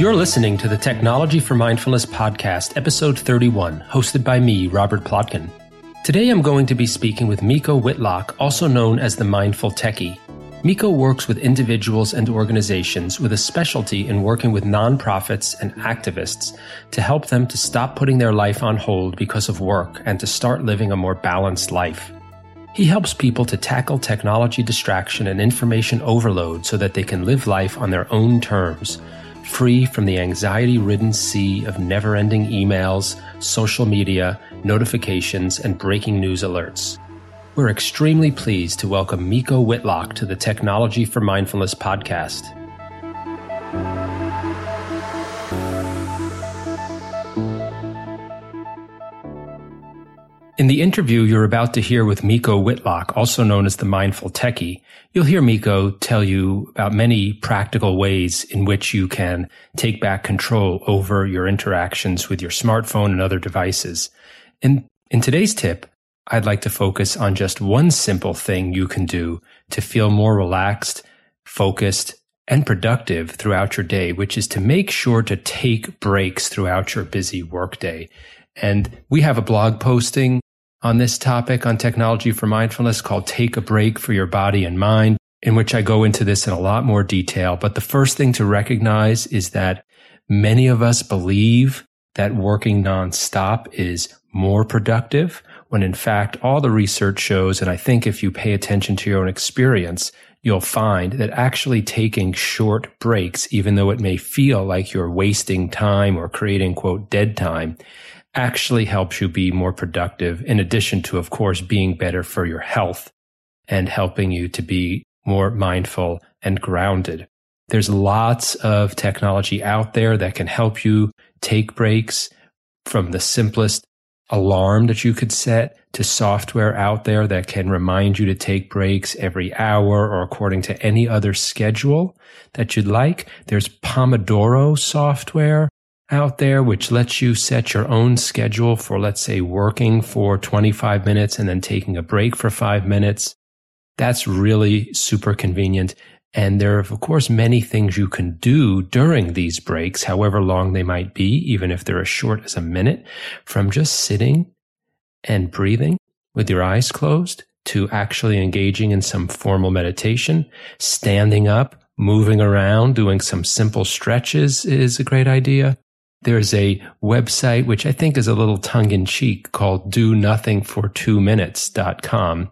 You're listening to the Technology for Mindfulness podcast, episode 31, hosted by me, Robert Plotkin. Today I'm going to be speaking with Miko Whitlock, also known as the Mindful Techie. Miko works with individuals and organizations with a specialty in working with nonprofits and activists to help them to stop putting their life on hold because of work and to start living a more balanced life. He helps people to tackle technology distraction and information overload so that they can live life on their own terms, free from the anxiety ridden sea of never ending emails, social media, notifications, and breaking news alerts. We're extremely pleased to welcome Miko Whitlock to the Technology for Mindfulness podcast. In the interview you're about to hear with Miko Whitlock, also known as the Mindful Techie, you'll hear Miko tell you about many practical ways in which you can take back control over your interactions with your smartphone and other devices. In, in today's tip, I'd like to focus on just one simple thing you can do to feel more relaxed, focused, and productive throughout your day, which is to make sure to take breaks throughout your busy workday. And we have a blog posting on this topic on technology for mindfulness called Take a Break for Your Body and Mind, in which I go into this in a lot more detail. But the first thing to recognize is that many of us believe that working nonstop is more productive when in fact all the research shows, and I think if you pay attention to your own experience, you'll find that actually taking short breaks, even though it may feel like you're wasting time or creating quote dead time, actually helps you be more productive in addition to, of course, being better for your health and helping you to be more mindful and grounded. There's lots of technology out there that can help you take breaks from the simplest alarm that you could set to software out there that can remind you to take breaks every hour or according to any other schedule that you'd like. There's Pomodoro software out there, which lets you set your own schedule for, let's say, working for 25 minutes and then taking a break for five minutes. That's really super convenient. And there are, of course, many things you can do during these breaks, however long they might be, even if they're as short as a minute, from just sitting and breathing with your eyes closed to actually engaging in some formal meditation, standing up, moving around, doing some simple stretches is a great idea. There's a website, which I think is a little tongue in cheek called do nothing for two minutes.com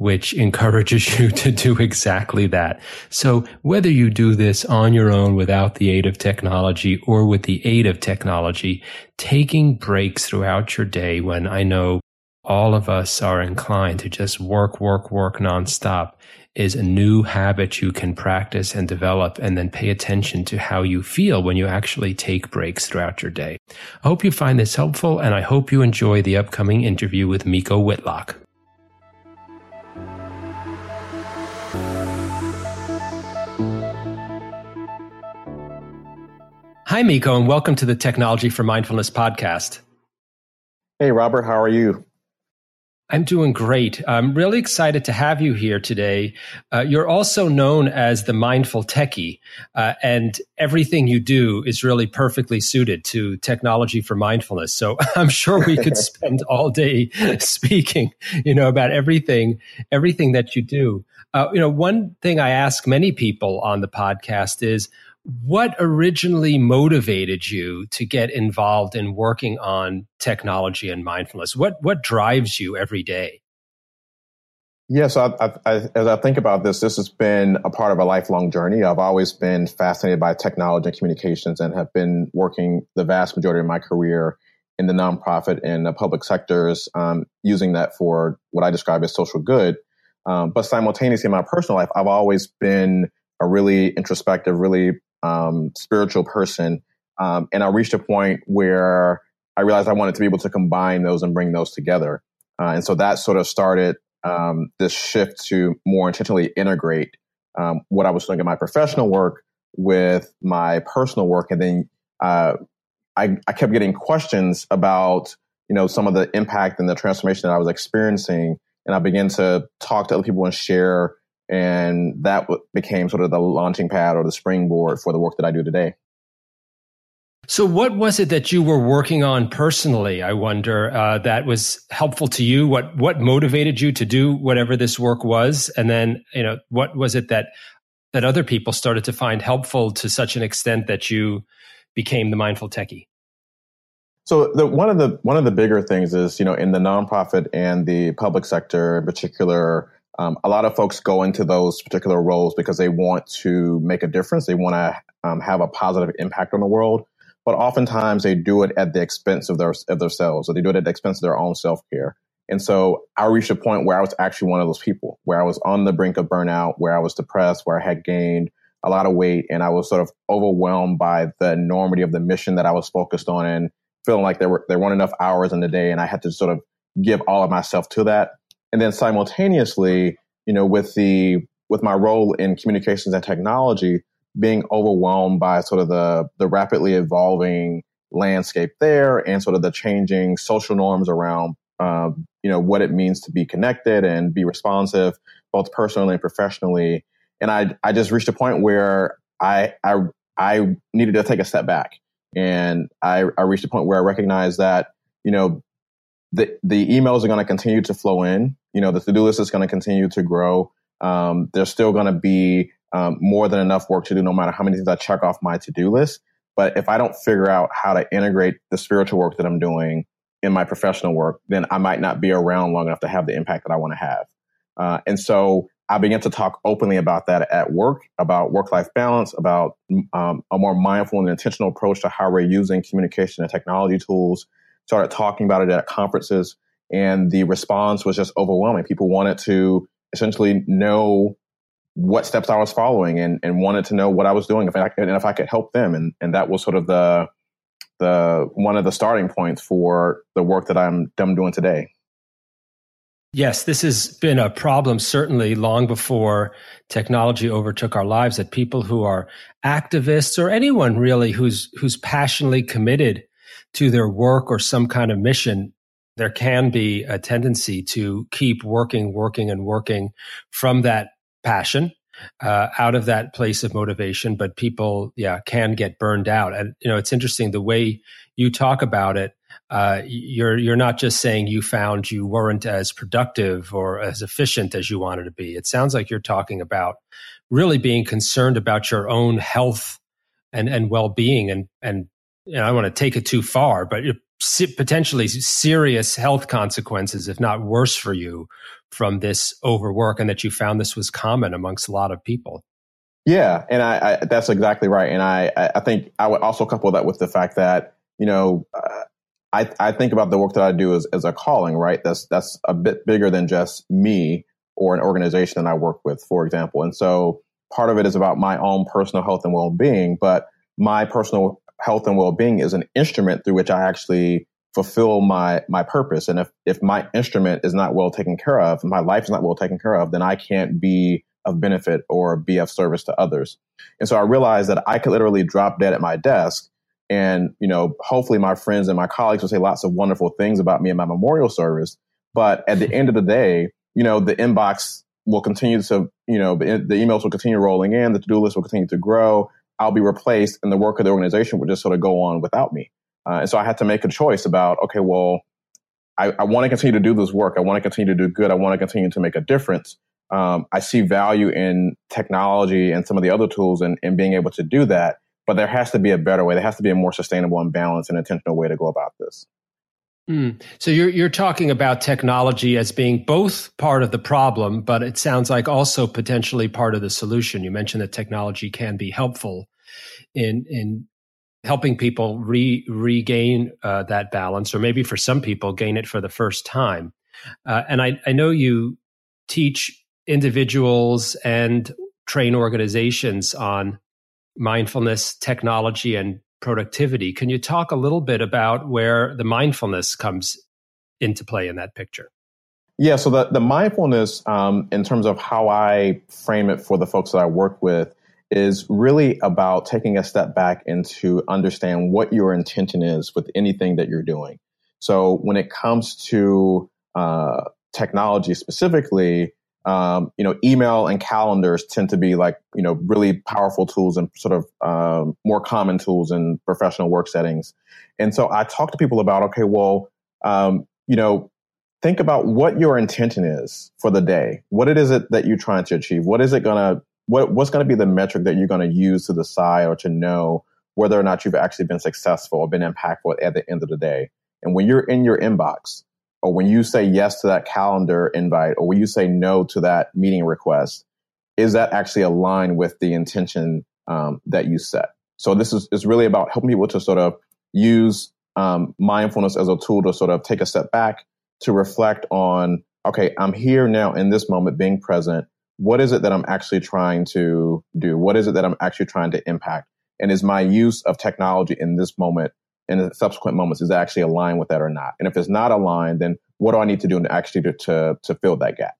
which encourages you to do exactly that. So whether you do this on your own without the aid of technology or with the aid of technology, taking breaks throughout your day when I know all of us are inclined to just work, work, work nonstop is a new habit you can practice and develop and then pay attention to how you feel when you actually take breaks throughout your day. I hope you find this helpful and I hope you enjoy the upcoming interview with Miko Whitlock. Hi, Miko, and welcome to the Technology for Mindfulness podcast. Hey, Robert, how are you? I'm doing great. I'm really excited to have you here today. Uh, you're also known as the mindful techie, uh, and everything you do is really perfectly suited to technology for mindfulness. So I'm sure we could spend all day speaking, you know, about everything, everything that you do. Uh, you know, one thing I ask many people on the podcast is, what originally motivated you to get involved in working on technology and mindfulness? What what drives you every day? Yes, I, I, I, as I think about this, this has been a part of a lifelong journey. I've always been fascinated by technology and communications, and have been working the vast majority of my career in the nonprofit and the public sectors, um, using that for what I describe as social good. Um, but simultaneously, in my personal life, I've always been a really introspective, really um, spiritual person. Um, and I reached a point where I realized I wanted to be able to combine those and bring those together. Uh, and so that sort of started um, this shift to more intentionally integrate um, what I was doing in my professional work with my personal work. And then uh, I, I kept getting questions about, you know, some of the impact and the transformation that I was experiencing and I began to talk to other people and share. And that became sort of the launching pad or the springboard for the work that I do today. So, what was it that you were working on personally? I wonder uh, that was helpful to you. What what motivated you to do whatever this work was, and then you know what was it that that other people started to find helpful to such an extent that you became the mindful techie? So the, one of the one of the bigger things is you know in the nonprofit and the public sector in particular, um, a lot of folks go into those particular roles because they want to make a difference. They want to um, have a positive impact on the world, but oftentimes they do it at the expense of their of themselves, or they do it at the expense of their own self care. And so I reached a point where I was actually one of those people, where I was on the brink of burnout, where I was depressed, where I had gained a lot of weight, and I was sort of overwhelmed by the enormity of the mission that I was focused on and feeling like there were there weren't enough hours in the day, and I had to sort of give all of myself to that. And then simultaneously, you know, with the with my role in communications and technology, being overwhelmed by sort of the the rapidly evolving landscape there and sort of the changing social norms around uh, you know what it means to be connected and be responsive both personally and professionally. And i i just reached a point where i i i needed to take a step back. And I, I reached a point where I recognized that, you know, the, the emails are going to continue to flow in. You know, the to do list is going to continue to grow. Um, there's still going to be um, more than enough work to do, no matter how many things I check off my to do list. But if I don't figure out how to integrate the spiritual work that I'm doing in my professional work, then I might not be around long enough to have the impact that I want to have. Uh, and so I began to talk openly about that at work, about work life balance, about um, a more mindful and intentional approach to how we're using communication and technology tools. Started talking about it at conferences, and the response was just overwhelming. People wanted to essentially know what steps I was following and, and wanted to know what I was doing if I and if I could help them. And, and that was sort of the the one of the starting points for the work that I'm, I'm doing today. Yes, this has been a problem certainly long before technology overtook our lives that people who are activists or anyone really who's who's passionately committed to their work or some kind of mission there can be a tendency to keep working working and working from that passion uh, out of that place of motivation but people yeah can get burned out and you know it's interesting the way you talk about it uh, you're you're not just saying you found you weren't as productive or as efficient as you wanted to be. It sounds like you're talking about really being concerned about your own health and and well being and and you know, I want to take it too far, but potentially serious health consequences, if not worse, for you from this overwork, and that you found this was common amongst a lot of people. Yeah, and I, I that's exactly right. And I I think I would also couple that with the fact that you know. Uh, I, I think about the work that I do as, as a calling, right? That's that's a bit bigger than just me or an organization that I work with, for example. And so part of it is about my own personal health and well being, but my personal health and well being is an instrument through which I actually fulfill my my purpose. And if if my instrument is not well taken care of, my life is not well taken care of, then I can't be of benefit or be of service to others. And so I realized that I could literally drop dead at my desk and, you know, hopefully my friends and my colleagues will say lots of wonderful things about me and my memorial service. But at the end of the day, you know, the inbox will continue to, you know, the, the emails will continue rolling in, the to do list will continue to grow. I'll be replaced, and the work of the organization would just sort of go on without me. Uh, and so I had to make a choice about, okay, well, I, I want to continue to do this work. I want to continue to do good. I want to continue to make a difference. Um, I see value in technology and some of the other tools and, and being able to do that but there has to be a better way. There has to be a more sustainable and balanced and intentional way to go about this. Mm. So you're you're talking about technology as being both part of the problem, but it sounds like also potentially part of the solution. You mentioned that technology can be helpful in in helping people re, regain uh, that balance, or maybe for some people gain it for the first time. Uh, and I, I know you teach individuals and train organizations on mindfulness, technology, and productivity. Can you talk a little bit about where the mindfulness comes into play in that picture? Yeah, so the, the mindfulness, um, in terms of how I frame it for the folks that I work with, is really about taking a step back and to understand what your intention is with anything that you're doing. So when it comes to uh, technology specifically, um, you know, email and calendars tend to be like, you know, really powerful tools and sort of um, more common tools in professional work settings. And so I talk to people about, okay, well, um, you know, think about what your intention is for the day. What it is it that you're trying to achieve? What is it gonna what what's gonna be the metric that you're gonna use to decide or to know whether or not you've actually been successful or been impactful at the end of the day? And when you're in your inbox, or when you say yes to that calendar invite, or when you say no to that meeting request, is that actually aligned with the intention um, that you set? So this is, is really about helping people to sort of use um, mindfulness as a tool to sort of take a step back, to reflect on, okay, I'm here now in this moment, being present. What is it that I'm actually trying to do? What is it that I'm actually trying to impact? And is my use of technology in this moment in the subsequent moments is actually aligned with that or not? And if it's not aligned, then what do I need to do to actually to, to, to fill that gap?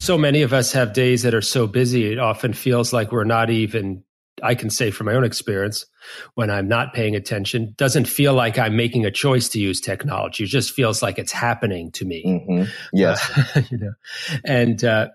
So many of us have days that are so busy, it often feels like we're not even I can say from my own experience, when I'm not paying attention, doesn't feel like I'm making a choice to use technology. It just feels like it's happening to me. Mm-hmm. Yes, uh, you know, and uh,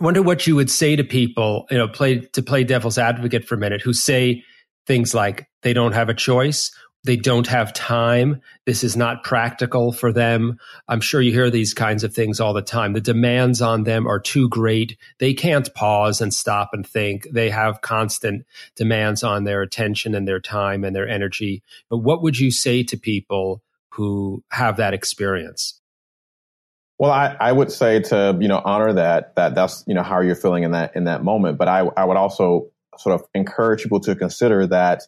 wonder what you would say to people, you know, play to play devil's advocate for a minute, who say things like they don't have a choice they don't have time. This is not practical for them. I'm sure you hear these kinds of things all the time. The demands on them are too great. They can't pause and stop and think. They have constant demands on their attention and their time and their energy. But what would you say to people who have that experience? Well, I, I would say to, you know, honor that, that that's, you know, how you're feeling in that, in that moment. But I, I would also sort of encourage people to consider that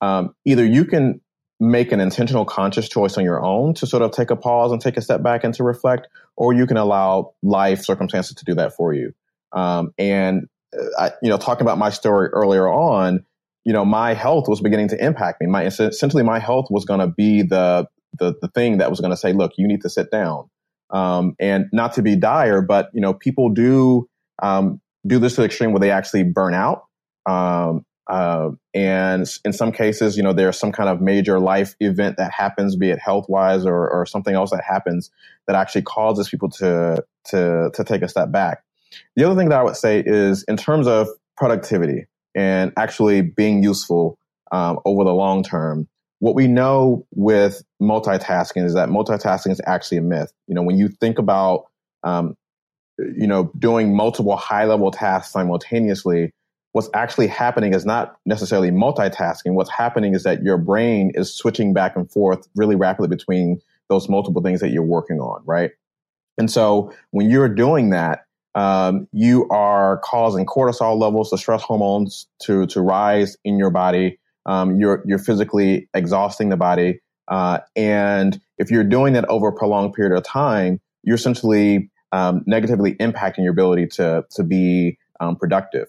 um, either you can make an intentional conscious choice on your own to sort of take a pause and take a step back and to reflect or you can allow life circumstances to do that for you. Um, and uh, I, you know talking about my story earlier on you know my health was beginning to impact me. My essentially my health was going to be the, the the thing that was going to say look you need to sit down um, and not to be dire but you know people do um, do this to the extreme where they actually burn out um, uh, and in some cases, you know, there's some kind of major life event that happens, be it health wise or, or something else that happens that actually causes people to, to, to take a step back. The other thing that I would say is in terms of productivity and actually being useful um, over the long term, what we know with multitasking is that multitasking is actually a myth. You know, when you think about, um, you know, doing multiple high level tasks simultaneously, what's actually happening is not necessarily multitasking. What's happening is that your brain is switching back and forth really rapidly between those multiple things that you're working on, right? And so when you're doing that, um, you are causing cortisol levels, the stress hormones to to rise in your body. Um, you're you're physically exhausting the body, uh, and if you're doing that over a prolonged period of time, you're essentially um, negatively impacting your ability to to be um, productive.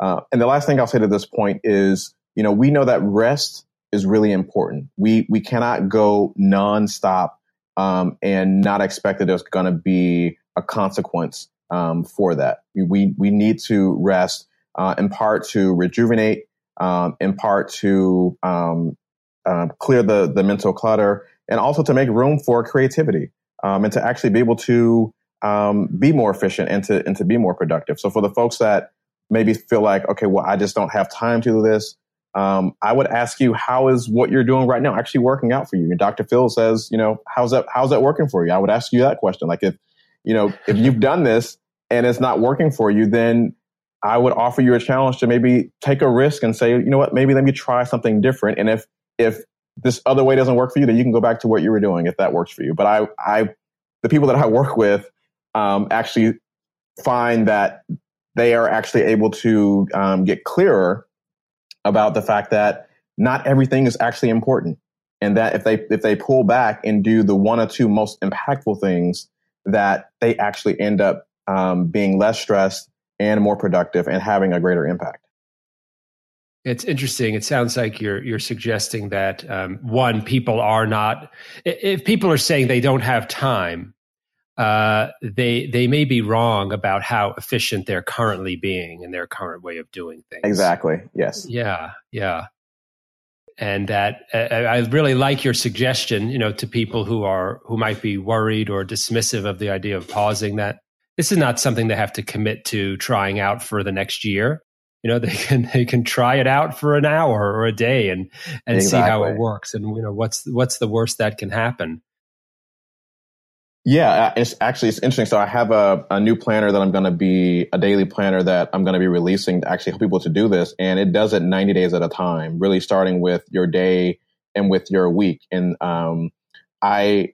Uh, and the last thing I'll say to this point is, you know, we know that rest is really important. We we cannot go nonstop um, and not expect that there's going to be a consequence um, for that. We we need to rest uh, in part to rejuvenate, um, in part to um, uh, clear the the mental clutter, and also to make room for creativity um, and to actually be able to um, be more efficient and to and to be more productive. So for the folks that maybe feel like, okay, well, I just don't have time to do this. Um, I would ask you, how is what you're doing right now actually working out for you? And Dr. Phil says, you know, how's that, how's that working for you? I would ask you that question. Like if, you know, if you've done this and it's not working for you, then I would offer you a challenge to maybe take a risk and say, you know what, maybe let me try something different. And if, if this other way doesn't work for you, then you can go back to what you were doing if that works for you. But I, I, the people that I work with, um, actually find that they are actually able to um, get clearer about the fact that not everything is actually important and that if they if they pull back and do the one or two most impactful things that they actually end up um, being less stressed and more productive and having a greater impact it's interesting. It sounds like you're you're suggesting that um, one, people are not. If people are saying they don't have time, uh, they they may be wrong about how efficient they're currently being in their current way of doing things. Exactly. Yes. Yeah. Yeah. and that uh, I really like your suggestion, you know, to people who are who might be worried or dismissive of the idea of pausing that this is not something they have to commit to trying out for the next year. You know, they can they can try it out for an hour or a day and and exactly. see how it works and you know what's what's the worst that can happen. Yeah, uh, it's actually it's interesting. So I have a, a new planner that I'm going to be a daily planner that I'm going to be releasing to actually help people to do this, and it does it 90 days at a time. Really starting with your day and with your week. And um, I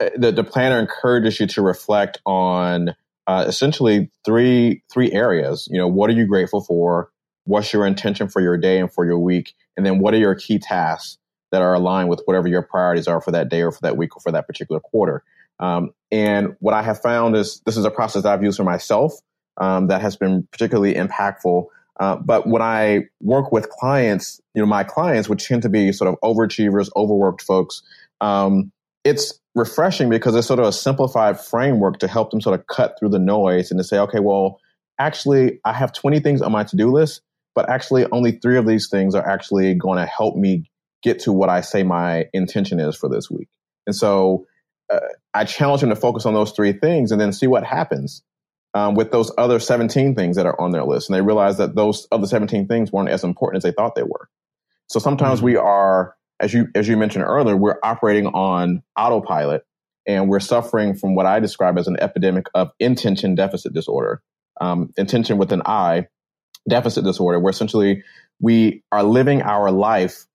uh, the the planner encourages you to reflect on uh, essentially three three areas. You know, what are you grateful for? What's your intention for your day and for your week? And then what are your key tasks that are aligned with whatever your priorities are for that day or for that week or for that particular quarter? Um, and what I have found is this is a process that I've used for myself um, that has been particularly impactful. Uh, but when I work with clients, you know, my clients, which tend to be sort of overachievers, overworked folks, um, it's refreshing because it's sort of a simplified framework to help them sort of cut through the noise and to say, okay, well, actually, I have 20 things on my to do list, but actually, only three of these things are actually going to help me get to what I say my intention is for this week. And so uh, I challenge them to focus on those three things and then see what happens um, with those other 17 things that are on their list. And they realize that those other 17 things weren't as important as they thought they were. So sometimes mm-hmm. we are, as you, as you mentioned earlier, we're operating on autopilot and we're suffering from what I describe as an epidemic of intention deficit disorder. Um, intention with an I, deficit disorder, where essentially we are living our life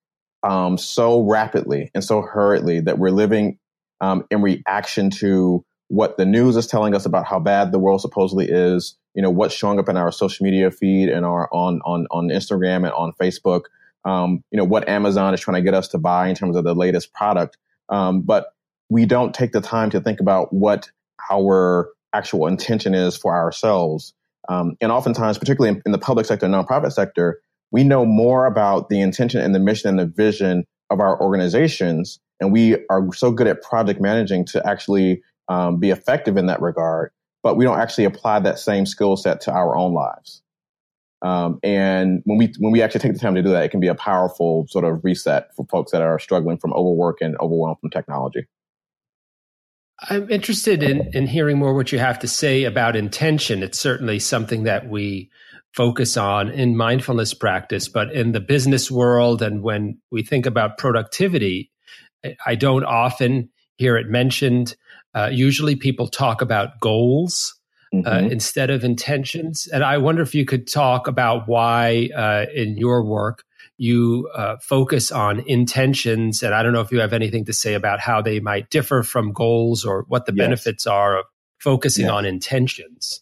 um, so rapidly and so hurriedly that we're living um, in reaction to what the news is telling us about how bad the world supposedly is. You know what's showing up in our social media feed and our on on on Instagram and on Facebook. Um, you know what Amazon is trying to get us to buy in terms of the latest product, um, but we don't take the time to think about what our actual intention is for ourselves. Um, and oftentimes, particularly in, in, the public sector, nonprofit sector, we know more about the intention and the mission and the vision of our organizations and we are so good at project managing to actually um, be effective in that regard, but we don't actually apply that same skill set to our own lives. Um, and when we when we actually take the time to do that, it can be a powerful sort of reset for folks that are struggling from overwork and overwhelm from technology. I'm interested in in hearing more what you have to say about intention. It's certainly something that we focus on in mindfulness practice, but in the business world and when we think about productivity, I don't often hear it mentioned. Uh, usually people talk about goals mm-hmm. uh, instead of intentions. And I wonder if you could talk about why uh, in your work you uh, focus on intentions. And I don't know if you have anything to say about how they might differ from goals or what the yes. benefits are of focusing yes. on intentions.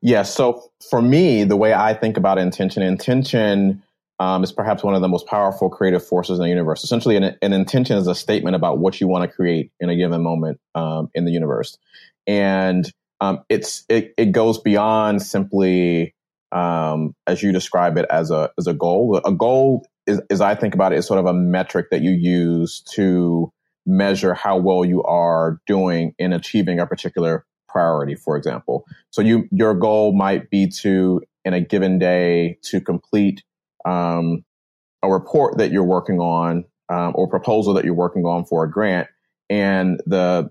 Yes. So for me, the way I think about intention, intention um, is perhaps one of the most powerful creative forces in the universe. Essentially, an, an, intention is a statement about what you want to create in a given moment um, in the universe, and um, it's it, it goes beyond simply um, as you describe it as a as a goal. A goal is, as I think about it, is sort of a metric that you use to measure how well you are doing in achieving a particular priority. For example, so you your goal might be to in a given day to complete um, a report that you're working on um, or proposal that you're working on for a grant, and the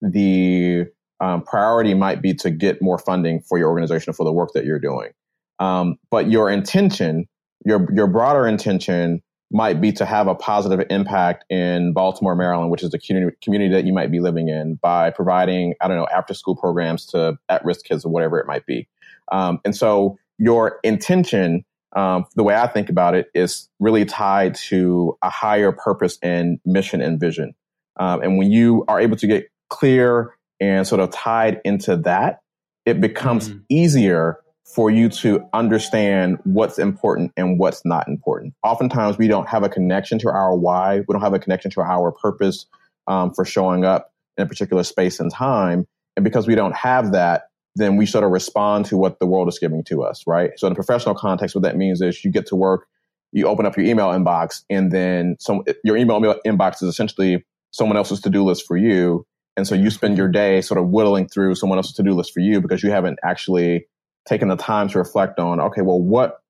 the um, priority might be to get more funding for your organization for the work that you're doing. Um, but your intention, your your broader intention, might be to have a positive impact in Baltimore, Maryland, which is the community, community that you might be living in, by providing I don't know after school programs to at risk kids or whatever it might be. Um, and so your intention um, the way I think about it is really tied to a higher purpose and mission and vision. Um, and when you are able to get clear and sort of tied into that, it becomes mm-hmm. easier for you to understand what's important and what's not important. Oftentimes, we don't have a connection to our why. We don't have a connection to our purpose um, for showing up in a particular space and time. And because we don't have that, then we sort of respond to what the world is giving to us, right? So in a professional context, what that means is you get to work, you open up your email inbox, and then some your email inbox is essentially someone else's to do list for you. And so you spend your day sort of whittling through someone else's to do list for you because you haven't actually taken the time to reflect on, okay, well, what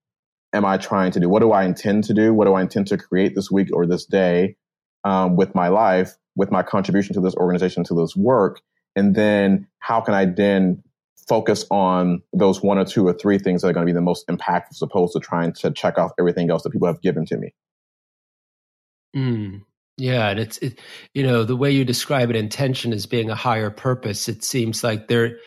am I trying to do? What do I intend to do? What do I intend to create this week or this day um, with my life, with my contribution to this organization, to this work? And then how can I then focus on those one or two or three things that are going to be the most impactful as opposed to trying to check off everything else that people have given to me? Mm. Yeah, and it's it, you know the way you describe it, intention as being a higher purpose. It seems like there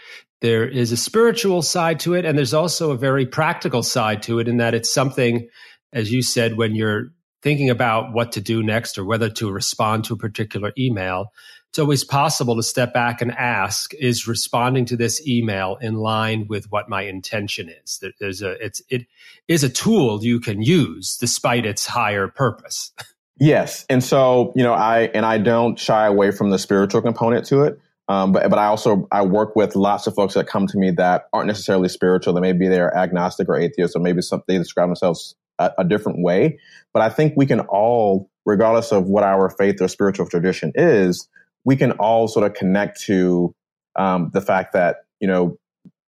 there is a spiritual side to it, and there's also a very practical side to it, in that it's something, as you said, when you're thinking about what to do next or whether to respond to a particular email, it's always possible to step back and ask: Is responding to this email in line with what my intention is? There's a it's it is a tool you can use despite its higher purpose. Yes, and so you know, I and I don't shy away from the spiritual component to it. Um, but but I also I work with lots of folks that come to me that aren't necessarily spiritual. They may be they're agnostic or atheist, or maybe some, they describe themselves a, a, different way. But I think we can all, regardless of what our faith or spiritual tradition is, we can all sort of connect to um, the fact that you know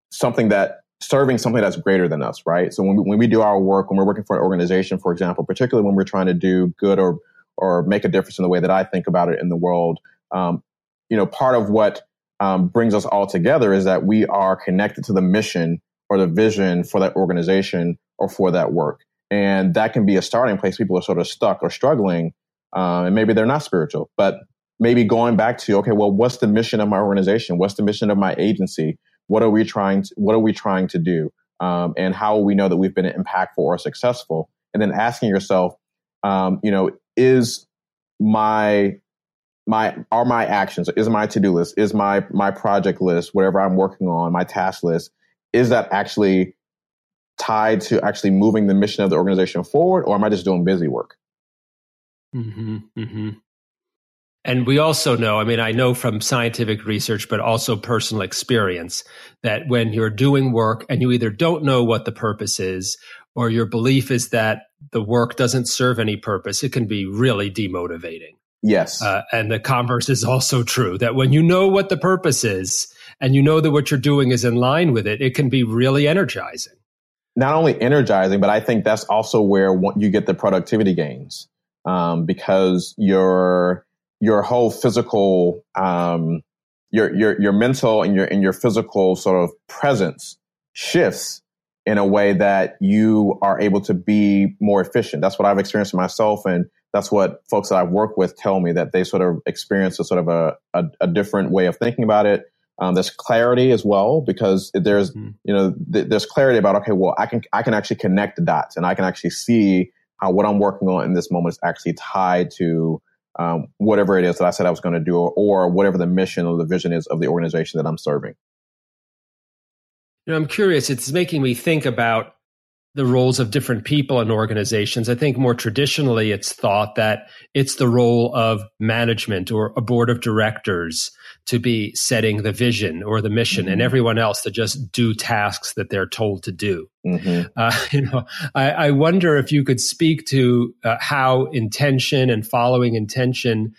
something that serving something that's greater than us, right? So when we, when we do our work, when we're working for an organization, for example, particularly when we're trying to do good or or make a difference in the way that I think about it in the world, um, you know, part of what um, brings us all together is that we are connected to the mission or the vision for that organization or for that work, and that can be a starting place. People are sort of stuck or struggling, uh, and maybe they're not spiritual, but maybe going back to okay, well, what's the mission of my organization? What's the mission of my agency? What are we trying to, what are we trying to do? Um, and how will we know that we've been impactful or successful? And then asking yourself, um, you know, is my my are my actions is my to-do list is my my project list whatever i'm working on my task list is that actually tied to actually moving the mission of the organization forward or am i just doing busy work mm-hmm, mm-hmm. And we also know, I mean, I know from scientific research, but also personal experience, that when you're doing work and you either don't know what the purpose is, or your belief is that the work doesn't serve any purpose, it can be really demotivating. Yes. Uh, and the converse is also true that when you know what the purpose is and you know that what you're doing is in line with it, it can be really energizing. Not only energizing, but I think that's also where you get the productivity gains um, because you're your whole physical, um, your your your mental and your and your physical sort of presence shifts in a way that you are able to be more efficient. That's what I've experienced myself, and that's what folks that I've worked with tell me that they sort of experience a sort of a, a, a different way of thinking about it. Um, there's clarity as well because there's mm-hmm. you know th- there's clarity about okay, well I can I can actually connect the dots and I can actually see how what I'm working on in this moment is actually tied to um, whatever it is that I said I was going to do, or, or whatever the mission or the vision is of the organization that I'm serving. You know, I'm curious. It's making me think about the roles of different people in organizations. I think more traditionally, it's thought that it's the role of management or a board of directors to be setting the vision or the mission, mm-hmm. and everyone else to just do tasks that they're told to do. Mm-hmm. Uh, you know, I, I, wonder if you could speak to uh, how intention and following intention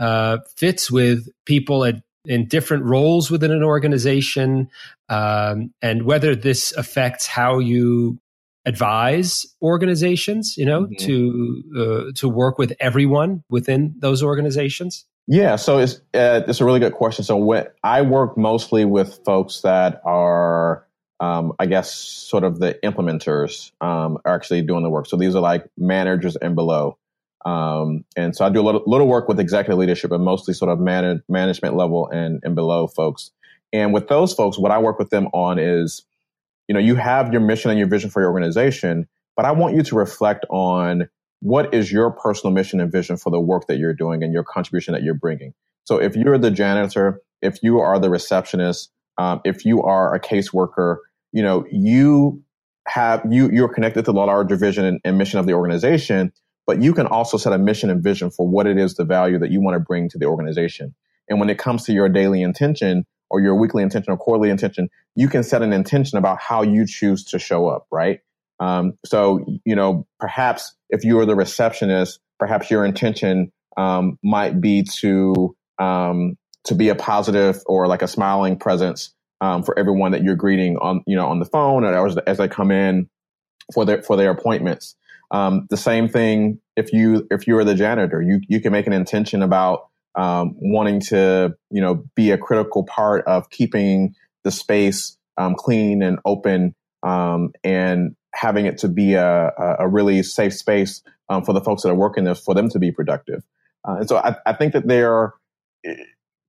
uh, fits with people at in different roles within an organization, um, and whether this affects how you advise organizations, you know, mm-hmm. to uh, to work with everyone within those organizations? Yeah, so it's uh, it's a really good question. So when I work mostly with folks that are, um, I guess, sort of the implementers um, are actually doing the work. So these are like managers and below. Um, and so I do a little, little work with executive leadership, but mostly sort of man- management level and, and below folks. And with those folks, what I work with them on is you know, you have your mission and your vision for your organization, but I want you to reflect on what is your personal mission and vision for the work that you're doing and your contribution that you're bringing. So if you're the janitor, if you are the receptionist, um, if you are a caseworker, you know, you have you you're connected to the larger vision and, and mission of the organization, but you can also set a mission and vision for what it is the value that you want to bring to the organization. And when it comes to your daily intention, or your weekly intention or quarterly intention, you can set an intention about how you choose to show up, right? Um, so, you know, perhaps if you are the receptionist, perhaps your intention um, might be to um, to be a positive or like a smiling presence um, for everyone that you're greeting on, you know, on the phone or as, as they come in, for their for their appointments. Um, the same thing if you if you are the janitor, you you can make an intention about um, wanting to you know be a critical part of keeping the space um, clean and open um, and having it to be a, a really safe space um, for the folks that are working there for them to be productive. Uh, and so I, I think that there,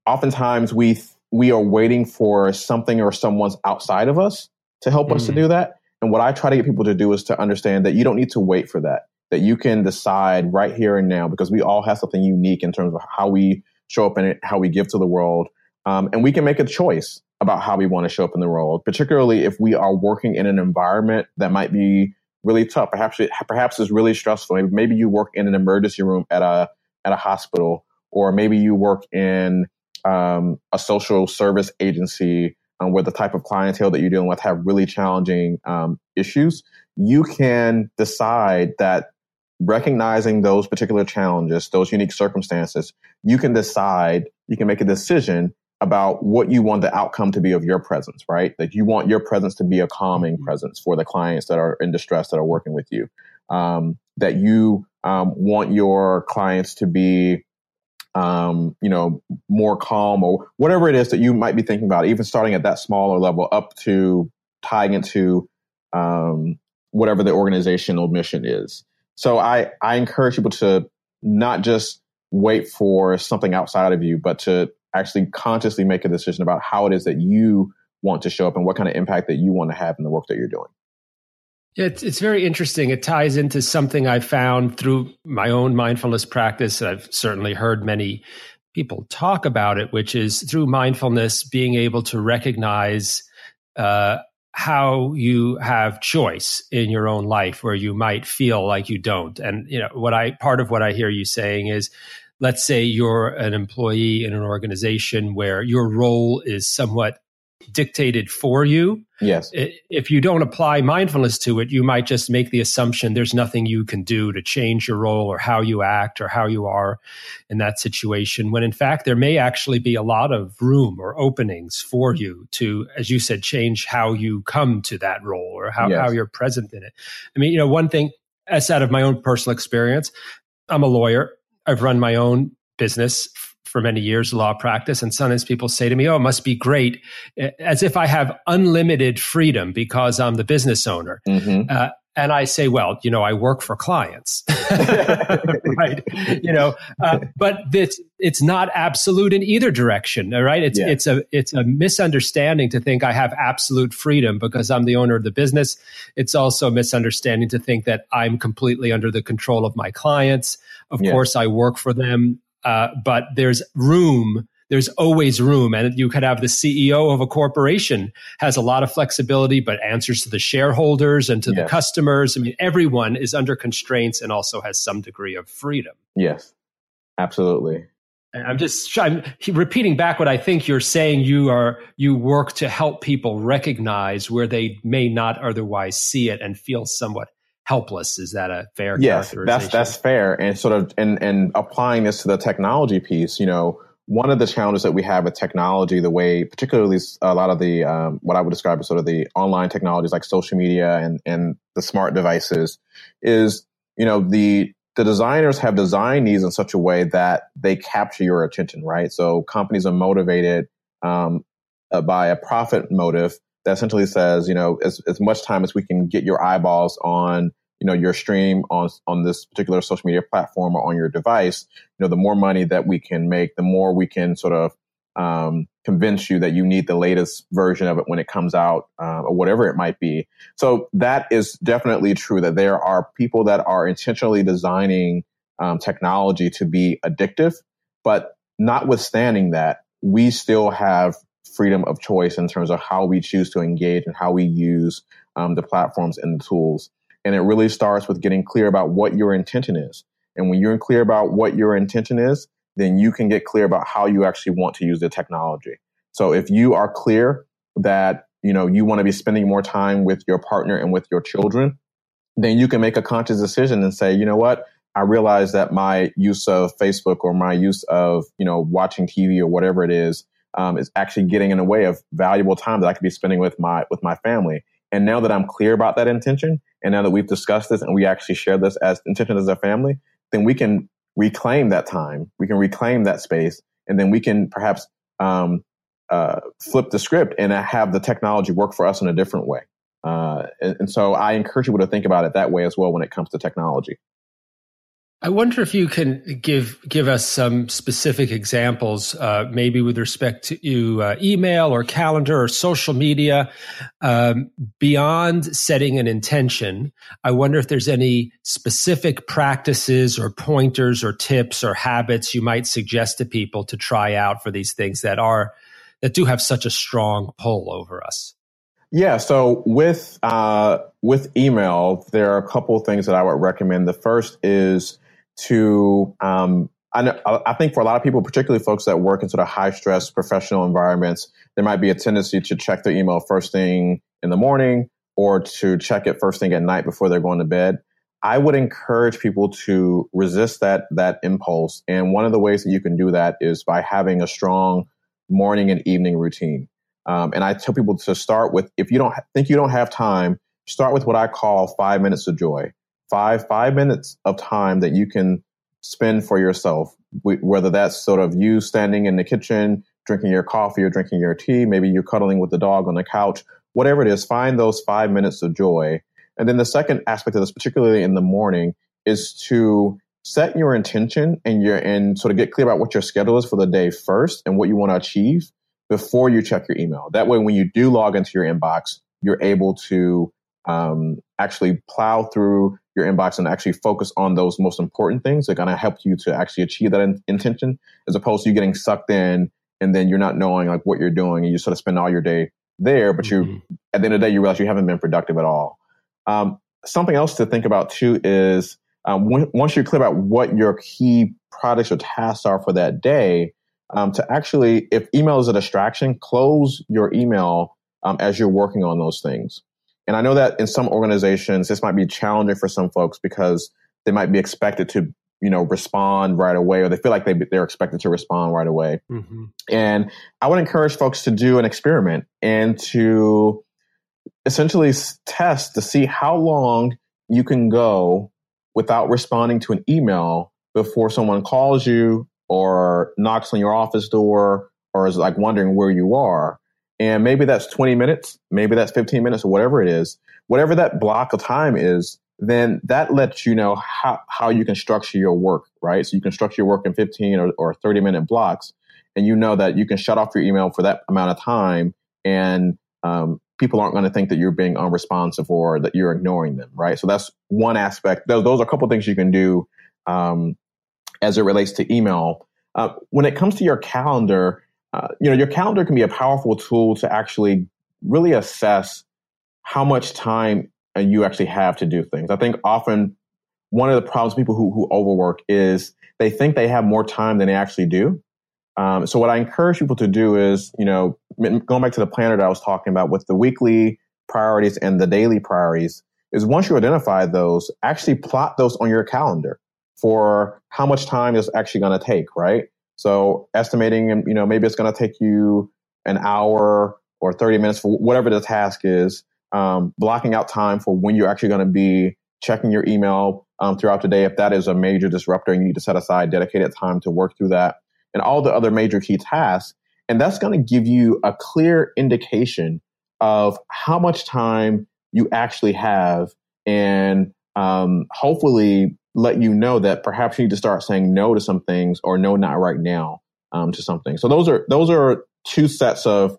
oftentimes we we are waiting for something or someone's outside of us to help mm. us to mm. do that. And what I try to get people to do is to understand that you don't need to wait for that. That you can decide right here and now because we all have something unique in terms of how we show up in it, how we give to the world, um, and we can make a choice about how we want to show up in the world, particularly if we are working in an environment that might be really tough. Perhaps perhaps it's really stressful. Maybe, maybe you work in an emergency room at a at a hospital, or maybe you work in um, a social service agency um, where the type of clientele that you're dealing with have really challenging um, issues. You can decide that recognizing those particular challenges, those unique circumstances, you can decide, you can make a decision about what you want the outcome to be of your presence, right? That you want your presence to be a calming mm-hmm. presence for the clients that are in distress that are working with you. Um, that you um, want your clients to be, um, you know, more calm or whatever it is that you might be thinking about, even starting at that smaller level up to tying into um, whatever the organizational mission is. So I, I encourage people to not just wait for something outside of you, but to actually consciously make a decision about how it is that you want to show up and what kind of impact that you want to have in the work that you're doing. Yeah, it's, it's very interesting. It ties into something I found through my own mindfulness practice. I've certainly heard many people talk about it, which is through mindfulness, being able to recognize uh, how you have choice in your own life where you might feel like you don't. And, you know, what I, part of what I hear you saying is, let's say you're an employee in an organization where your role is somewhat dictated for you. Yes. If you don't apply mindfulness to it, you might just make the assumption there's nothing you can do to change your role or how you act or how you are in that situation. When in fact, there may actually be a lot of room or openings for you to, as you said, change how you come to that role or how, yes. how you're present in it. I mean, you know, one thing, as out of my own personal experience, I'm a lawyer. I've run my own business for many years, law practice. And sometimes people say to me, Oh, it must be great, as if I have unlimited freedom because I'm the business owner. Mm-hmm. Uh, and I say, well, you know, I work for clients, right? You know, uh, but it's it's not absolute in either direction, right? It's yeah. it's a it's a misunderstanding to think I have absolute freedom because I'm the owner of the business. It's also a misunderstanding to think that I'm completely under the control of my clients. Of yeah. course, I work for them. Uh, but there's room there's always room. And you could have the ceo of a corporation has a lot of flexibility but answers to the shareholders and to yes. the customers. I mean everyone is under constraints and also has some degree of freedom. Yes. Absolutely. I'm just i'm repeating back what i think you're saying. You are you work to help people recognize where they may not otherwise see it and feel somewhat helpless. Is that a fair? Yes, that's that's fair. And sort of and and applying this to the technology piece, you know, one of the challenges that we have with technology, the way particularly a lot of the um, what I would describe as sort of the online technologies like social media and and the smart devices, is you know the the designers have designed these in such a way that they capture your attention, right? So companies are motivated um, uh, by a profit motive that essentially says, you know, as, as much time as we can get your eyeballs on, you know, your stream on, on this particular social media platform or on your device, you know, the more money that we can make, the more we can sort of, um, convince you that you need the latest version of it when it comes out, uh, or whatever it might be. So that is definitely true that there are people that are intentionally designing, um, technology to be addictive, but notwithstanding that, we still have freedom of choice in terms of how we choose to engage and how we use um, the platforms and the tools. And it really starts with getting clear about what your intention is. And when you're clear about what your intention is, then you can get clear about how you actually want to use the technology. So if you are clear that you know you want to be spending more time with your partner and with your children, then you can make a conscious decision and say, you know what, I realize that my use of Facebook or my use of you know watching TV or whatever it is um, is actually getting in the way of valuable time that I could be spending with my with my family. And now that I'm clear about that intention, and now that we've discussed this and we actually share this as intention as a family, then we can reclaim that time. We can reclaim that space, and then we can perhaps um, uh, flip the script and have the technology work for us in a different way. Uh, and, and so I encourage people to think about it that way as well when it comes to technology. I wonder if you can give give us some specific examples, uh, maybe with respect to uh, email or calendar or social media, um, beyond setting an intention. I wonder if there's any specific practices or pointers or tips or habits you might suggest to people to try out for these things that are that do have such a strong pull over us. Yeah, so with uh, with email, there are a couple of things that I would recommend. The first is to um, I, I think for a lot of people, particularly folks that work in sort of high stress professional environments, there might be a tendency to check their email first thing in the morning or to check it first thing at night before they're going to bed. I would encourage people to resist that that impulse, and one of the ways that you can do that is by having a strong morning and evening routine. Um, and I tell people to start with if you don't think you don't have time, start with what I call five minutes of joy five five minutes of time that you can spend for yourself whether that's sort of you standing in the kitchen drinking your coffee or drinking your tea maybe you're cuddling with the dog on the couch whatever it is find those five minutes of joy. And then the second aspect of this particularly in the morning is to set your intention and your and sort of get clear about what your schedule is for the day first and what you want to achieve before you check your email. That way when you do log into your inbox you're able to um, actually plow through your inbox and actually focus on those most important things that are going to help you to actually achieve that in- intention as opposed to you getting sucked in and then you're not knowing like what you're doing and you sort of spend all your day there but mm-hmm. you at the end of the day you realize you haven't been productive at all um, something else to think about too is um, when, once you're clear about what your key products or tasks are for that day um, to actually if email is a distraction close your email um, as you're working on those things and I know that in some organizations, this might be challenging for some folks because they might be expected to, you know, respond right away, or they feel like they, they're expected to respond right away. Mm-hmm. And I would encourage folks to do an experiment and to essentially test to see how long you can go without responding to an email before someone calls you or knocks on your office door or is like wondering where you are. And maybe that's 20 minutes, maybe that's 15 minutes or whatever it is. Whatever that block of time is, then that lets you know how, how you can structure your work, right? So you can structure your work in 15 or, or 30 minute blocks. And you know that you can shut off your email for that amount of time and um, people aren't going to think that you're being unresponsive or that you're ignoring them, right? So that's one aspect. Those, those are a couple things you can do um, as it relates to email. Uh, when it comes to your calendar, uh, you know, your calendar can be a powerful tool to actually really assess how much time uh, you actually have to do things. I think often one of the problems people who, who overwork is they think they have more time than they actually do. Um, so what I encourage people to do is, you know, going back to the planner that I was talking about with the weekly priorities and the daily priorities, is once you identify those, actually plot those on your calendar for how much time is actually going to take, right? So estimating, you know, maybe it's going to take you an hour or 30 minutes for whatever the task is, um, blocking out time for when you're actually going to be checking your email um, throughout the day. If that is a major disruptor, you need to set aside dedicated time to work through that and all the other major key tasks. And that's going to give you a clear indication of how much time you actually have and um, hopefully let you know that perhaps you need to start saying no to some things or no, not right now um, to something. So those are those are two sets of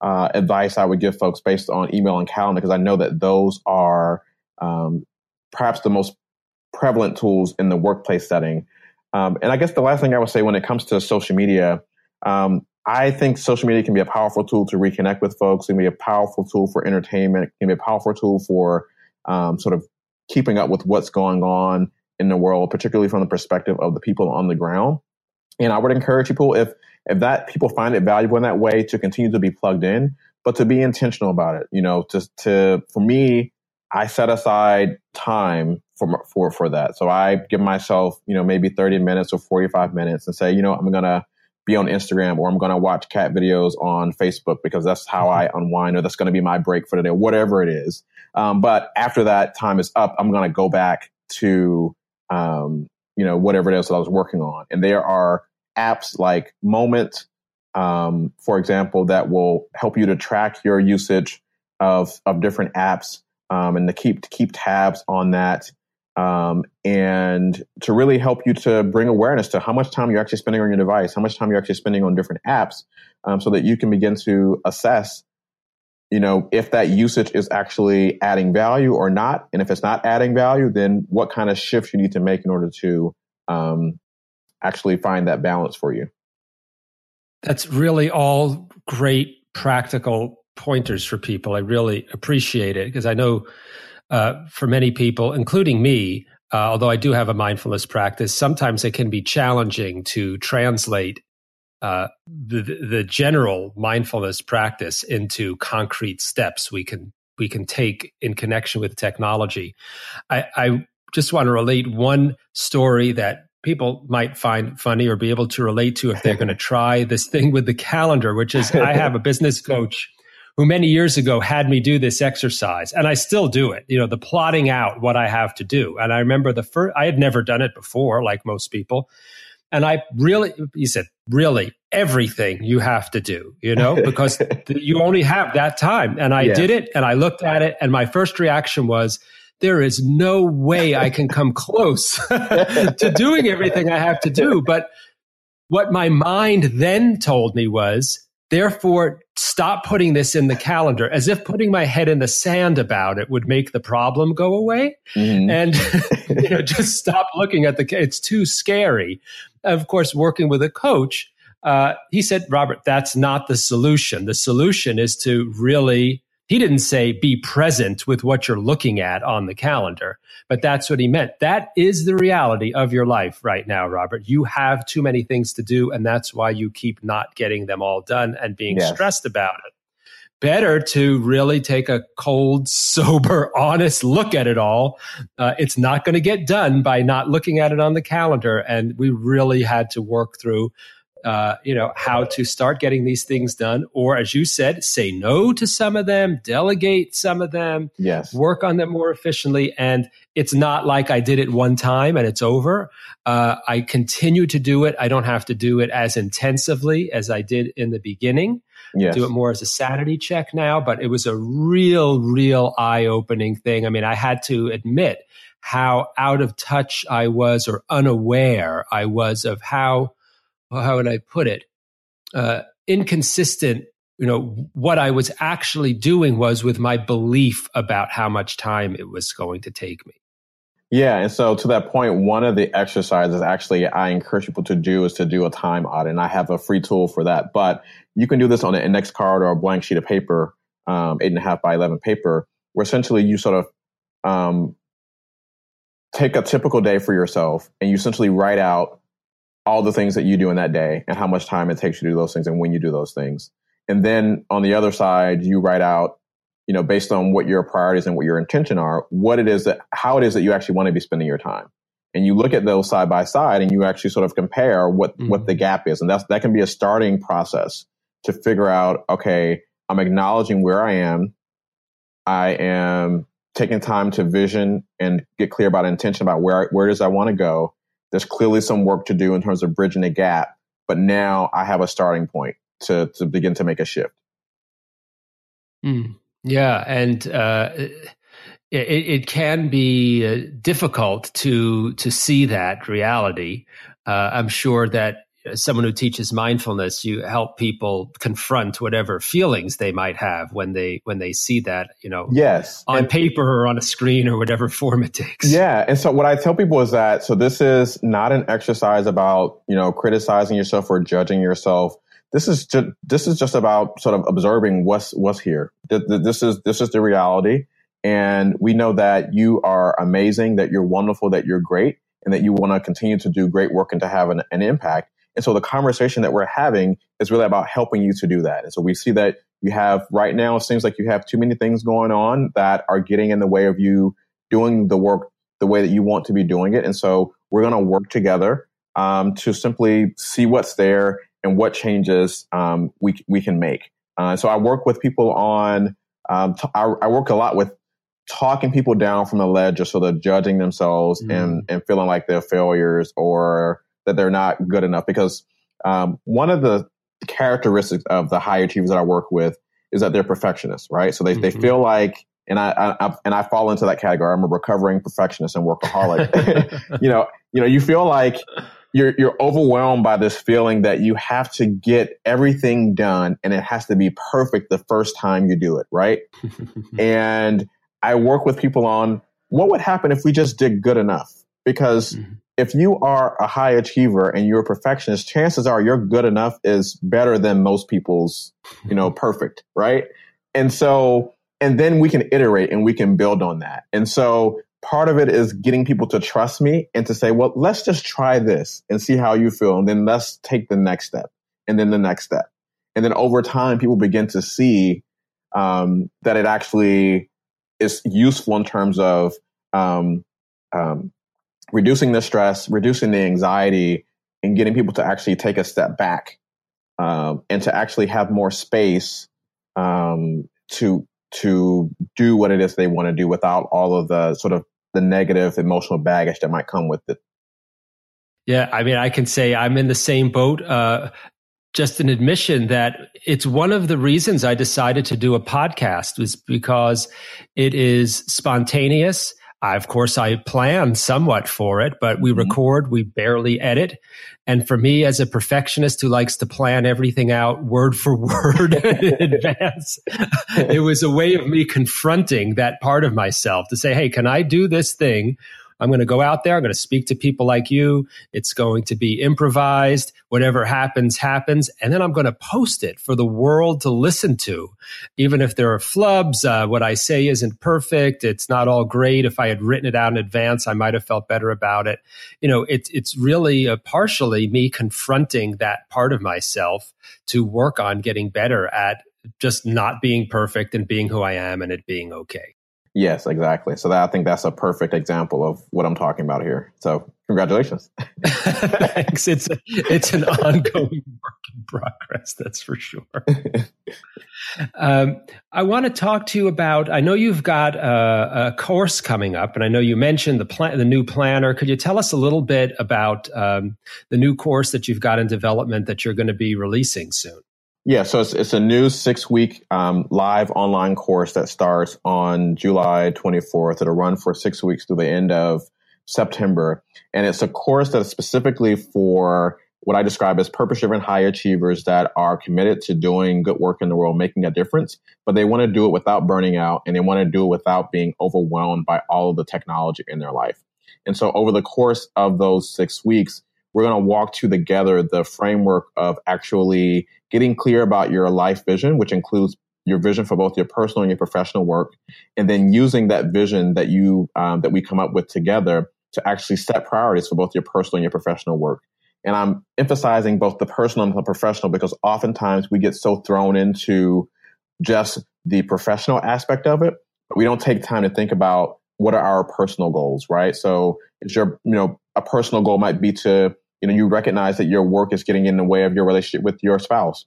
uh, advice I would give folks based on email and calendar because I know that those are um, perhaps the most prevalent tools in the workplace setting. Um, and I guess the last thing I would say when it comes to social media, um, I think social media can be a powerful tool to reconnect with folks. It can be a powerful tool for entertainment. It can be a powerful tool for um, sort of keeping up with what's going on in the world, particularly from the perspective of the people on the ground. And I would encourage people if if that people find it valuable in that way to continue to be plugged in, but to be intentional about it. You know, to to for me, I set aside time for for for that. So I give myself, you know, maybe 30 minutes or 45 minutes and say, you know, I'm going to be on Instagram or I'm going to watch cat videos on Facebook because that's how I unwind or that's going to be my break for the day, whatever it is. Um, but after that time is up, I'm going to go back to, um, you know, whatever it is that I was working on. And there are apps like Moment, um, for example, that will help you to track your usage of, of different apps um, and to keep, to keep tabs on that um, and to really help you to bring awareness to how much time you're actually spending on your device, how much time you're actually spending on different apps, um, so that you can begin to assess, you know, if that usage is actually adding value or not, and if it's not adding value, then what kind of shifts you need to make in order to um, actually find that balance for you. That's really all great practical pointers for people. I really appreciate it because I know uh, for many people, including me, uh, although I do have a mindfulness practice, sometimes it can be challenging to translate uh, the, the general mindfulness practice into concrete steps we can we can take in connection with technology. I, I just want to relate one story that people might find funny or be able to relate to if they're going to try this thing with the calendar, which is I have a business coach who many years ago had me do this exercise and I still do it, you know, the plotting out what I have to do. And I remember the first, I had never done it before, like most people. And I really, he said, really everything you have to do, you know, because you only have that time. And I did it and I looked at it and my first reaction was, there is no way I can come close to doing everything I have to do. But what my mind then told me was, Therefore, stop putting this in the calendar as if putting my head in the sand about it would make the problem go away. Mm-hmm. And you know, just stop looking at the, it's too scary. Of course, working with a coach, uh, he said, Robert, that's not the solution. The solution is to really he didn't say be present with what you're looking at on the calendar, but that's what he meant. That is the reality of your life right now, Robert. You have too many things to do, and that's why you keep not getting them all done and being yes. stressed about it. Better to really take a cold, sober, honest look at it all. Uh, it's not going to get done by not looking at it on the calendar. And we really had to work through uh, you know, how to start getting these things done, or as you said, say no to some of them, delegate some of them, yes, work on them more efficiently. And it's not like I did it one time and it's over. Uh, I continue to do it. I don't have to do it as intensively as I did in the beginning. Yes. Do it more as a sanity check now, but it was a real, real eye opening thing. I mean, I had to admit how out of touch I was or unaware I was of how how would I put it? Uh, inconsistent. You know, what I was actually doing was with my belief about how much time it was going to take me. Yeah. And so to that point, one of the exercises actually I encourage people to do is to do a time audit. And I have a free tool for that. But you can do this on an index card or a blank sheet of paper, um, eight and a half by 11 paper, where essentially you sort of um, take a typical day for yourself and you essentially write out all the things that you do in that day and how much time it takes you to do those things and when you do those things. And then on the other side, you write out, you know, based on what your priorities and what your intention are, what it is that, how it is that you actually want to be spending your time. And you look at those side by side and you actually sort of compare what, mm-hmm. what the gap is. And that's, that can be a starting process to figure out, okay, I'm acknowledging where I am. I am taking time to vision and get clear about intention about where, where does I want to go there's clearly some work to do in terms of bridging the gap, but now I have a starting point to to begin to make a shift. Mm, yeah, and uh, it, it, can be uh, difficult to to see that reality. Uh, I'm sure that as someone who teaches mindfulness, you help people confront whatever feelings they might have when they when they see that, you know, yes, on and, paper or on a screen or whatever form it takes. Yeah, and so what I tell people is that so this is not an exercise about you know criticizing yourself or judging yourself. This is just this is just about sort of observing what's what's here. This is this is the reality, and we know that you are amazing, that you're wonderful, that you're great, and that you want to continue to do great work and to have an, an impact. And so the conversation that we're having is really about helping you to do that. And so we see that you have right now, it seems like you have too many things going on that are getting in the way of you doing the work the way that you want to be doing it. And so we're going to work together um, to simply see what's there and what changes um, we we can make. Uh, so I work with people on. Um, t- I, I work a lot with talking people down from the ledge just so they're judging themselves mm. and and feeling like they're failures or that they're not good enough. Because um, one of the characteristics of the high achievers that I work with is that they're perfectionists, right? So they, mm-hmm. they feel like, and I, I, I, and I fall into that category. I'm a recovering perfectionist and workaholic. you know, you know, you feel like you're you're overwhelmed by this feeling that you have to get everything done and it has to be perfect the first time you do it, right? and I work with people on what would happen if we just did good enough because mm-hmm. If you are a high achiever and you're a perfectionist, chances are your good enough is better than most people's, you know, perfect, right? And so, and then we can iterate and we can build on that. And so part of it is getting people to trust me and to say, well, let's just try this and see how you feel. And then let's take the next step and then the next step. And then over time, people begin to see um, that it actually is useful in terms of um, um, reducing the stress, reducing the anxiety, and getting people to actually take a step back um, and to actually have more space um, to to do what it is they want to do without all of the sort of the negative emotional baggage that might come with it. Yeah, I mean, I can say I'm in the same boat. Uh, just an admission that it's one of the reasons I decided to do a podcast was because it is spontaneous. I, of course, I plan somewhat for it, but we mm-hmm. record, we barely edit. And for me, as a perfectionist who likes to plan everything out word for word in advance, it was a way of me confronting that part of myself to say, Hey, can I do this thing I'm going to go out there. I'm going to speak to people like you. It's going to be improvised. Whatever happens, happens. And then I'm going to post it for the world to listen to. Even if there are flubs, uh, what I say isn't perfect. It's not all great. If I had written it out in advance, I might have felt better about it. You know, it, it's really uh, partially me confronting that part of myself to work on getting better at just not being perfect and being who I am and it being okay. Yes, exactly. So that, I think that's a perfect example of what I'm talking about here. So congratulations. Thanks. It's a, it's an ongoing work in progress. That's for sure. um, I want to talk to you about. I know you've got a, a, course coming up, and I know you mentioned the plan, the new planner. Could you tell us a little bit about um, the new course that you've got in development that you're going to be releasing soon? Yeah, so it's, it's a new six week um, live online course that starts on July 24th. It'll run for six weeks through the end of September. And it's a course that is specifically for what I describe as purpose driven high achievers that are committed to doing good work in the world, making a difference, but they want to do it without burning out and they want to do it without being overwhelmed by all of the technology in their life. And so over the course of those six weeks, we're going to walk to together the framework of actually getting clear about your life vision, which includes your vision for both your personal and your professional work, and then using that vision that you um, that we come up with together to actually set priorities for both your personal and your professional work. And I'm emphasizing both the personal and the professional because oftentimes we get so thrown into just the professional aspect of it, but we don't take time to think about what are our personal goals, right? So it's your, you know, a personal goal might be to you know you recognize that your work is getting in the way of your relationship with your spouse.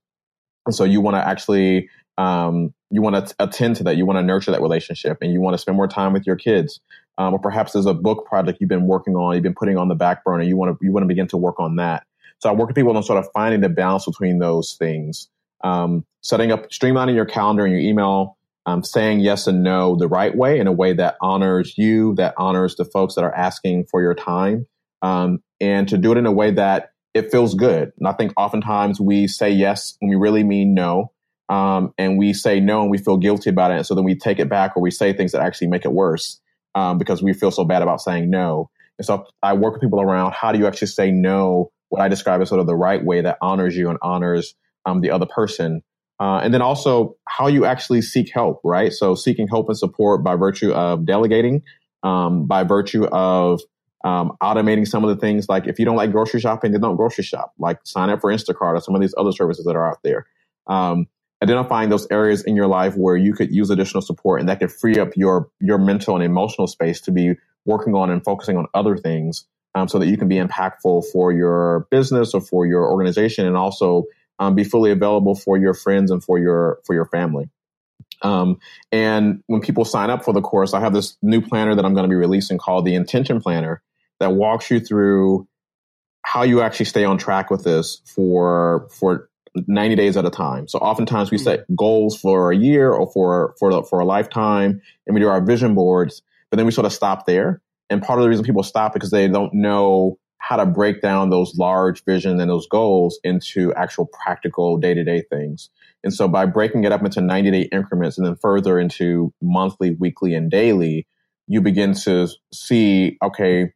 And so you want to actually um, you want to attend to that. You want to nurture that relationship and you want to spend more time with your kids. Um, or perhaps there's a book project you've been working on you've been putting on the back burner. You want to you want to begin to work on that. So i work with people on sort of finding the balance between those things. Um, setting up streamlining your calendar and your email um, saying yes and no the right way in a way that honors you that honors the folks that are asking for your time. Um, and to do it in a way that it feels good. And I think oftentimes we say yes when we really mean no. Um, and we say no and we feel guilty about it. And so then we take it back or we say things that actually make it worse um, because we feel so bad about saying no. And so I work with people around how do you actually say no, what I describe as sort of the right way that honors you and honors um, the other person. Uh, and then also how you actually seek help, right? So seeking help and support by virtue of delegating, um, by virtue of um, automating some of the things like if you don't like grocery shopping, then don't grocery shop. Like sign up for Instacart or some of these other services that are out there. Um, identifying those areas in your life where you could use additional support and that could free up your your mental and emotional space to be working on and focusing on other things um, so that you can be impactful for your business or for your organization and also um, be fully available for your friends and for your for your family. Um, and when people sign up for the course, I have this new planner that I'm going to be releasing called the Intention Planner that walks you through how you actually stay on track with this for for 90 days at a time. So oftentimes we hmm. set goals for a year or for for for a lifetime, and we do our vision boards, but then we sort of stop there. And part of the reason people stop is because they don't know how to break down those large vision and those goals into actual practical day to day things. And so by breaking it up into 90 day increments and then further into monthly, weekly, and daily, you begin to see, okay,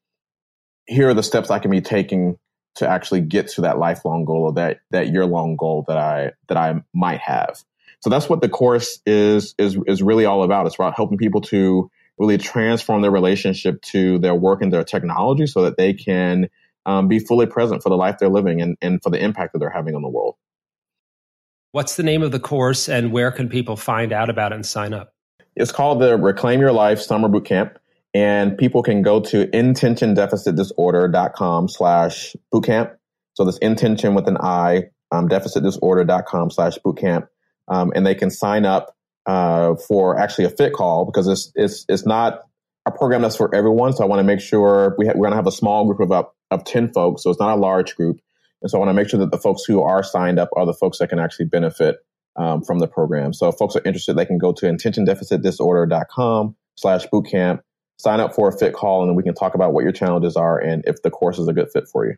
here are the steps I can be taking to actually get to that lifelong goal or that, that year long goal that I, that I might have. So that's what the course is, is, is really all about. It's about helping people to really transform their relationship to their work and their technology so that they can um, be fully present for the life they're living and, and for the impact that they're having on the world. What's the name of the course and where can people find out about it and sign up? It's called the Reclaim Your Life Summer Boot Camp. And people can go to intentiondeficitdisorder.com slash bootcamp. So this intention with an I, um, deficitdisorder.com slash bootcamp. Um, and they can sign up uh, for actually a fit call because it's it's it's not a program that's for everyone. So I want to make sure we ha- we're going to have a small group of up of ten folks, so it's not a large group. And so I want to make sure that the folks who are signed up are the folks that can actually benefit um, from the program. So if folks are interested, they can go to intentiondeficitdisorder.com slash bootcamp, sign up for a fit call, and then we can talk about what your challenges are and if the course is a good fit for you.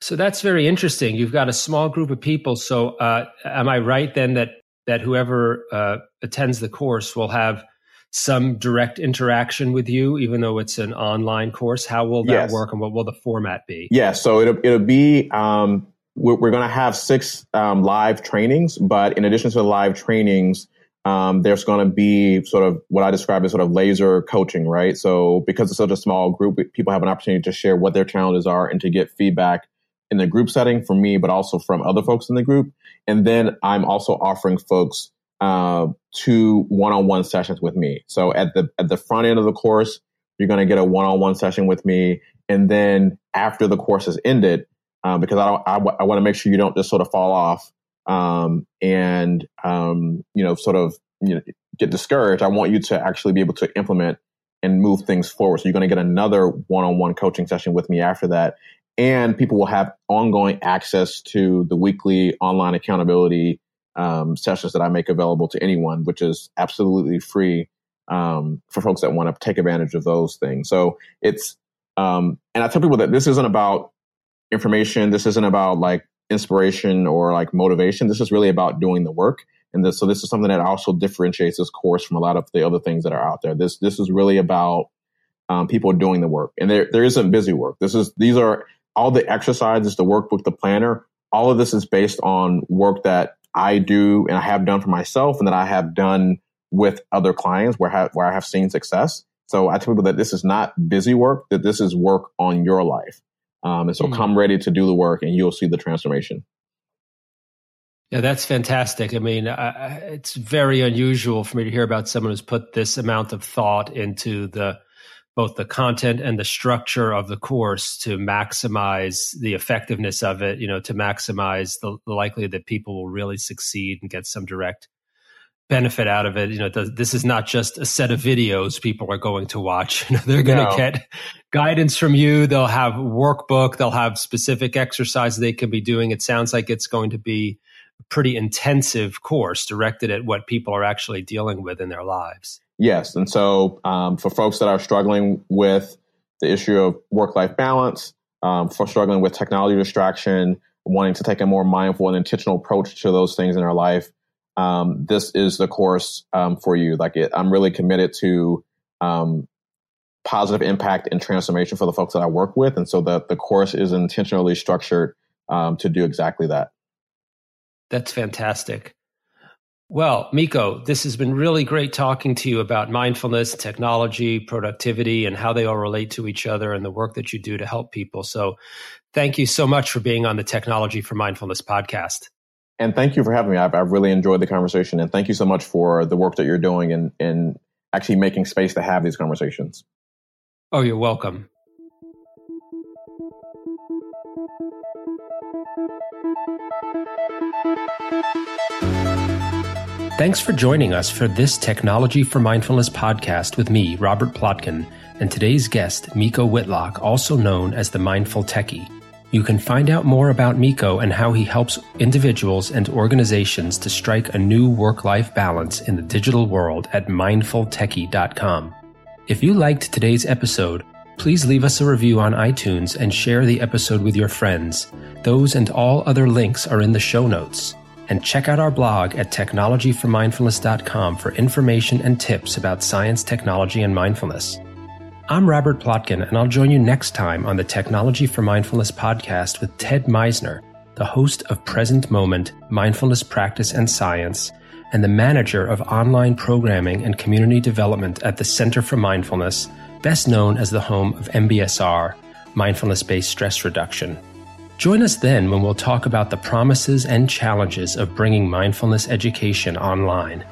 So that's very interesting. You've got a small group of people. So uh, am I right then that that whoever uh, attends the course will have some direct interaction with you, even though it's an online course? How will that yes. work, and what will the format be? Yeah, so it'll it'll be. Um, we're, we're going to have six um, live trainings, but in addition to the live trainings, um, there's going to be sort of what I describe as sort of laser coaching, right? So because it's such a small group, people have an opportunity to share what their challenges are and to get feedback in the group setting from me, but also from other folks in the group. And then I'm also offering folks uh, two one-on-one sessions with me. So at the at the front end of the course, you're going to get a one-on-one session with me, and then after the course is ended, uh, because I, I, I want to make sure you don't just sort of fall off um, and um, you know sort of you know, get discouraged. I want you to actually be able to implement and move things forward. So you're going to get another one-on-one coaching session with me after that, and people will have ongoing access to the weekly online accountability um, sessions that I make available to anyone, which is absolutely free um, for folks that want to take advantage of those things. So it's, um, and I tell people that this isn't about information. This isn't about like inspiration or like motivation. This is really about doing the work. And this, so this is something that also differentiates this course from a lot of the other things that are out there. This, this is really about um, people doing the work and there, there isn't busy work. This is, these are all the exercises, the workbook, the planner, all of this is based on work that I do and I have done for myself and that I have done with other clients where, where I have seen success. So I tell people that this is not busy work, that this is work on your life. Um, and so mm-hmm. come ready to do the work and you'll see the transformation. Yeah, that's fantastic. I mean, uh, it's very unusual for me to hear about someone who's put this amount of thought into the both the content and the structure of the course to maximize the effectiveness of it, you know, to maximize the, the likelihood that people will really succeed and get some direct benefit out of it. You know, this is not just a set of videos people are going to watch. You know, they're going to no. get guidance from you. They'll have workbook. They'll have specific exercises they can be doing. It sounds like it's going to be a pretty intensive course directed at what people are actually dealing with in their lives. Yes. And so um, for folks that are struggling with the issue of work life balance, um, for struggling with technology distraction, wanting to take a more mindful and intentional approach to those things in our life, um, this is the course um, for you. Like it, I'm really committed to um, positive impact and transformation for the folks that I work with. And so the, the course is intentionally structured um, to do exactly that. That's fantastic. Well, Miko, this has been really great talking to you about mindfulness, technology, productivity, and how they all relate to each other and the work that you do to help people. So, thank you so much for being on the Technology for Mindfulness podcast. And thank you for having me. I've, I've really enjoyed the conversation, and thank you so much for the work that you're doing and and actually making space to have these conversations. Oh, you're welcome. Thanks for joining us for this Technology for Mindfulness podcast with me, Robert Plotkin, and today's guest, Miko Whitlock, also known as the Mindful Techie. You can find out more about Miko and how he helps individuals and organizations to strike a new work life balance in the digital world at mindfultechie.com. If you liked today's episode, please leave us a review on iTunes and share the episode with your friends. Those and all other links are in the show notes and check out our blog at technologyformindfulness.com for information and tips about science, technology, and mindfulness. I'm Robert Plotkin, and I'll join you next time on the Technology for Mindfulness podcast with Ted Meissner, the host of Present Moment, Mindfulness Practice and Science, and the manager of online programming and community development at the Center for Mindfulness, best known as the home of MBSR, Mindfulness Based Stress Reduction. Join us then when we'll talk about the promises and challenges of bringing mindfulness education online.